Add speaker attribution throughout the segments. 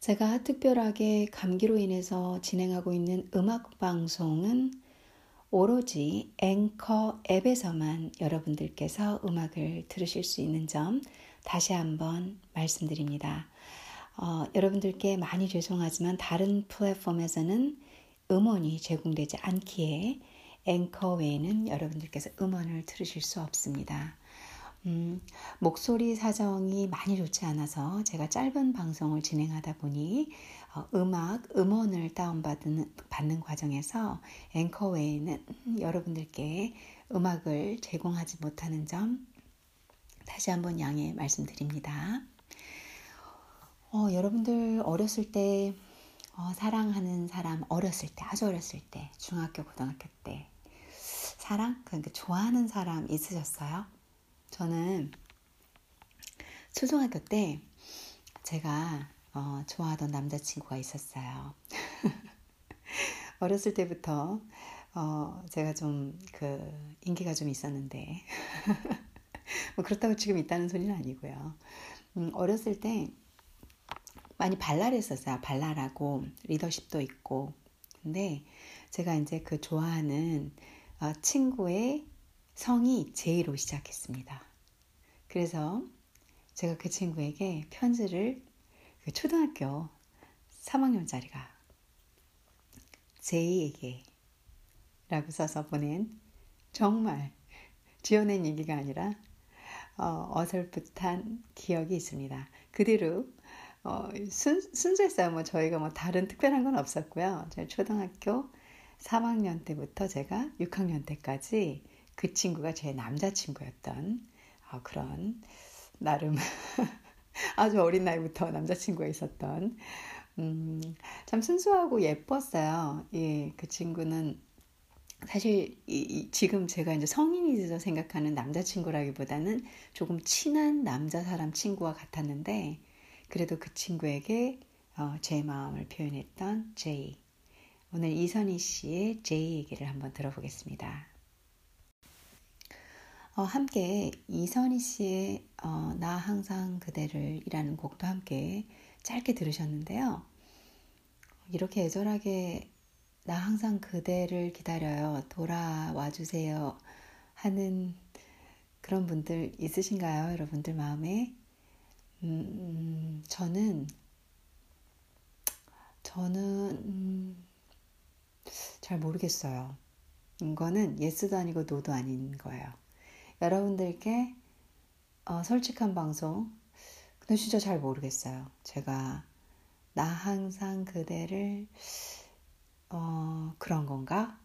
Speaker 1: 제가 특별하게 감기로 인해서 진행하고 있는 음악 방송은 오로지 앵커 앱에서만 여러분들께서 음악을 들으실 수 있는 점 다시 한번 말씀드립니다. 어, 여러분들께 많이 죄송하지만 다른 플랫폼에서는 음원이 제공되지 않기에 앵커 외에는 여러분들께서 음원을 들으실 수 없습니다. 음, 목소리 사정이 많이 좋지 않아서 제가 짧은 방송을 진행하다 보니 어, 음악, 음원을 다운받는 받는 과정에서 앵커 외에는 여러분들께 음악을 제공하지 못하는 점 다시 한번 양해 말씀드립니다. 어, 여러분들 어렸을 때 어, 사랑하는 사람 어렸을 때 아주 어렸을 때 중학교 고등학교 때 사랑 그러니까 좋아하는 사람 있으셨어요? 저는 초등학교 때 제가 어, 좋아하던 남자친구가 있었어요. 어렸을 때부터 어, 제가 좀 그 인기가 좀 있었는데 뭐 그렇다고 지금 있다는 소리는 아니고요. 음, 어렸을 때 많이 발랄했었어요. 발랄하고 리더십도 있고. 근데 제가 이제 그 좋아하는 어, 친구의 성이 제이로 시작했습니다. 그래서 제가 그 친구에게 편지를 그 초등학교 3학년짜리가 제이에게 라고 써서 보낸 정말 지어낸 얘기가 아니라 어, 어설프한 기억이 있습니다. 그 뒤로 어, 순, 순수했어요. 뭐 저희가 뭐 다른 특별한 건 없었고요. 제 초등학교 3학년 때부터 제가 6학년 때까지 그 친구가 제 남자친구였던 어, 그런 나름 아주 어린 나이부터 남자친구가 있었던 음, 참 순수하고 예뻤어요. 예, 그 친구는 사실 이, 이, 지금 제가 이제 성인이 돼서 생각하는 남자친구라기보다는 조금 친한 남자 사람 친구와 같았는데 그래도 그 친구에게 어, 제 마음을 표현했던 제이. 오늘 이선희 씨의 제이 얘기를 한번 들어보겠습니다. 어, 함께 이선희 씨의 어, 나 항상 그대를 이라는 곡도 함께 짧게 들으셨는데요. 이렇게 애절하게 나 항상 그대를 기다려요. 돌아와 주세요. 하는 그런 분들 있으신가요? 여러분들 마음에? 음, 음 저는, 저는, 음, 잘 모르겠어요. 이거는 예스도 아니고 노도 아닌 거예요. 여러분들께 어, 솔직한 방송. 근데 진짜 잘 모르겠어요. 제가 나 항상 그대를 어, 그런 건가?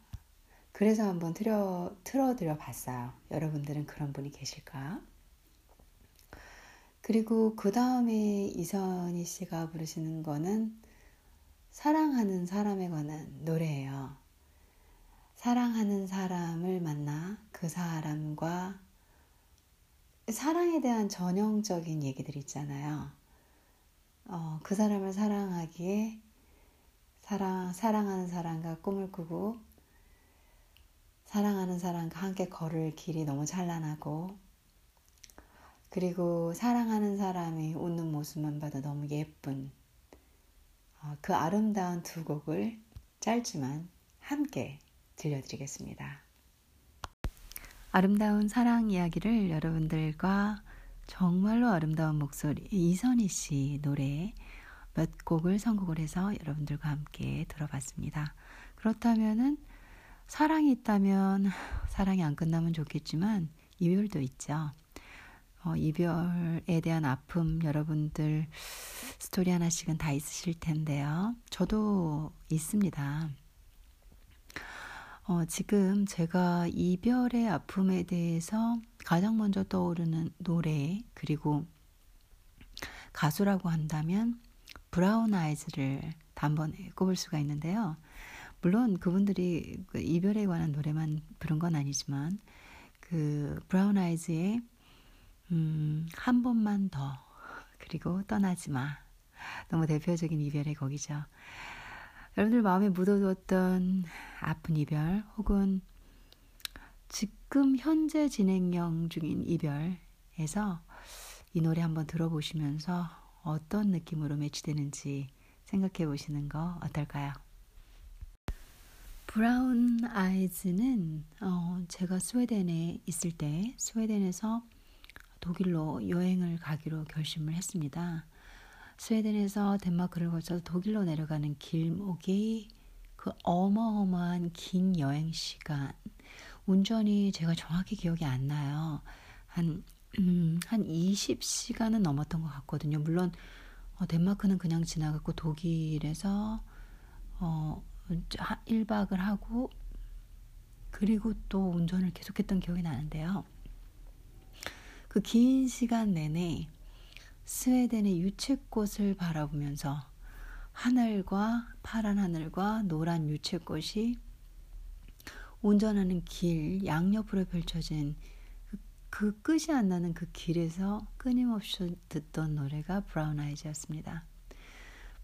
Speaker 1: 그래서 한번 틀어, 틀어드려 봤어요. 여러분들은 그런 분이 계실까? 그리고 그 다음에 이선희 씨가 부르시는 거는 사랑하는 사람에 관한 노래예요. 사랑하는 사람을 만나 그 사람과 사랑에 대한 전형적인 얘기들 있잖아요. 어, 그 사람을 사랑하기에 사랑, 사랑하는 사람과 꿈을 꾸고 사랑하는 사람과 함께 걸을 길이 너무 찬란하고 그리고 사랑하는 사람이 웃는 모습만 봐도 너무 예쁜 어, 그 아름다운 두 곡을 짧지만 함께 들려드리겠습니다. 아름다운 사랑 이야기를 여러분들과 정말로 아름다운 목소리 이선희 씨 노래 몇 곡을 선곡을 해서 여러분들과 함께 들어봤습니다. 그렇다면은 사랑이 있다면 사랑이 안 끝나면 좋겠지만 이별도 있죠. 어, 이별에 대한 아픔 여러분들 스토리 하나씩은 다 있으실 텐데요. 저도 있습니다. 어, 지금 제가 이별의 아픔에 대해서 가장 먼저 떠오르는 노래, 그리고 가수라고 한다면 브라운 아이즈를 단번에 꼽을 수가 있는데요. 물론 그분들이 그 이별에 관한 노래만 부른 건 아니지만 그 브라운 아이즈의 음, 한 번만 더 그리고 떠나지 마 너무 대표적인 이별의 곡이죠. 여러분들 마음에 묻어두었던 아픈 이별 혹은 지금 현재 진행형 중인 이별에서 이 노래 한번 들어보시면서 어떤 느낌으로 매치되는지 생각해 보시는 거 어떨까요? 브라운 아이즈는 어, 제가 스웨덴에 있을 때 스웨덴에서 독일로 여행을 가기로 결심을 했습니다. 스웨덴에서 덴마크를 거쳐서 독일로 내려가는 길목이 그 어마어마한 긴 여행 시간. 운전이 제가 정확히 기억이 안 나요. 한, 음, 한 20시간은 넘었던 것 같거든요. 물론, 어, 덴마크는 그냥 지나갔고, 독일에서, 어, 1박을 하고, 그리고 또 운전을 계속했던 기억이 나는데요. 그 긴 시간 내내 스웨덴의 유채꽃을 바라보면서 하늘과 파란 하늘과 노란 유채꽃이 운전하는 길 양옆으로 펼쳐진 그, 그 끝이 안 나는 그 길에서 끊임없이 듣던 노래가 브라운 아이즈였습니다.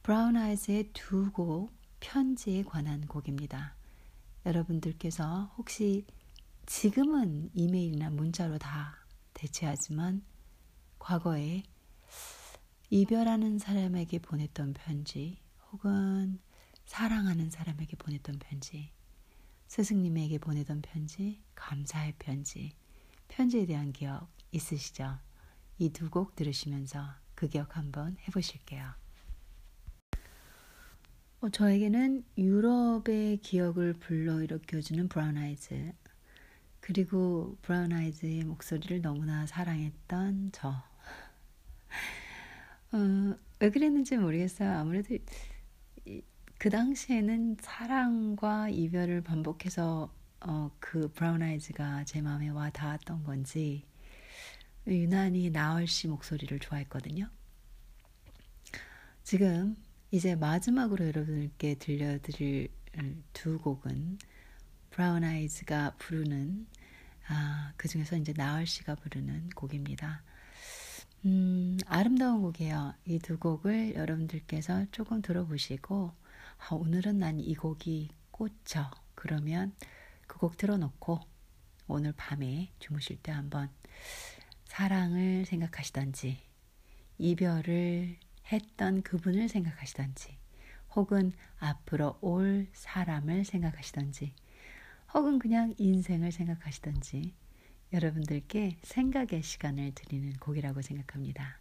Speaker 1: 브라운 아이즈의 두 곡 편지에 관한 곡입니다. 여러분들께서 혹시 지금은 이메일이나 문자로 다 대체하지만 과거에 이별하는 사람에게 보냈던 편지, 혹은 사랑하는 사람에게 보냈던 편지, 스승님에게 보내던 편지, 감사의 편지, 편지에 대한 기억 있으시죠? 이 두 곡 들으시면서 그 기억 한번 해보실게요. 어, 저에게는 유럽의 기억을 불러일으켜주는 브라운 아이즈, 그리고 브라운 아이즈의 목소리를 너무나 사랑했던 저. 어, 왜 그랬는지 모르겠어요. 아무래도 그 당시에는 사랑과 이별을 반복해서 어, 그 브라운 아이즈가 제 마음에 와 닿았던 건지 유난히 나얼 씨 목소리를 좋아했거든요. 지금 이제 마지막으로 여러분께 들려드릴 두 곡은 브라운 아이즈가 부르는 아, 그 중에서 이제 나얼 씨가 부르는 곡입니다. 음, 아름다운 곡이에요. 이 두 곡을 여러분들께서 조금 들어보시고, 아, 오늘은 난 이 곡이 꽂혀. 그러면 그 곡 틀어놓고, 오늘 밤에 주무실 때 한번 사랑을 생각하시던지, 이별을 했던 그분을 생각하시던지, 혹은 앞으로 올 사람을 생각하시던지, 혹은 그냥 인생을 생각하시던지, 여러분들께 생각의 시간을 드리는 곡이라고 생각합니다.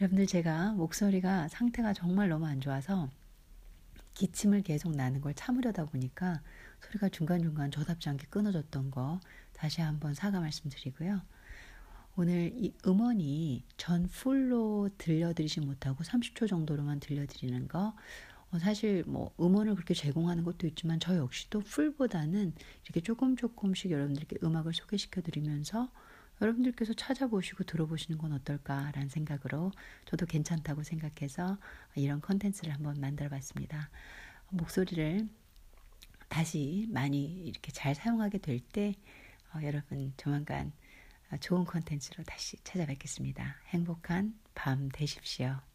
Speaker 1: 여러분들 제가 목소리가 상태가 정말 너무 안 좋아서 기침을 계속 나는 걸 참으려다 보니까 소리가 중간중간 저답지 않게 끊어졌던 거 다시 한번 사과 말씀드리고요. 오늘 이 음원이 전 풀로 들려드리지 못하고 30초 정도로만 들려드리는 거 어, 사실 뭐 음원을 그렇게 제공하는 것도 있지만 저 역시도 풀보다는 이렇게 조금 조금씩 여러분들께 음악을 소개시켜 드리면서 여러분들께서 찾아보시고 들어보시는 건 어떨까라는 생각으로 저도 괜찮다고 생각해서 이런 컨텐츠를 한번 만들어 봤습니다. 목소리를 다시 많이 이렇게 잘 사용하게 될때 어, 여러분 조만간 좋은 컨텐츠로 다시 찾아뵙겠습니다. 행복한 밤 되십시오.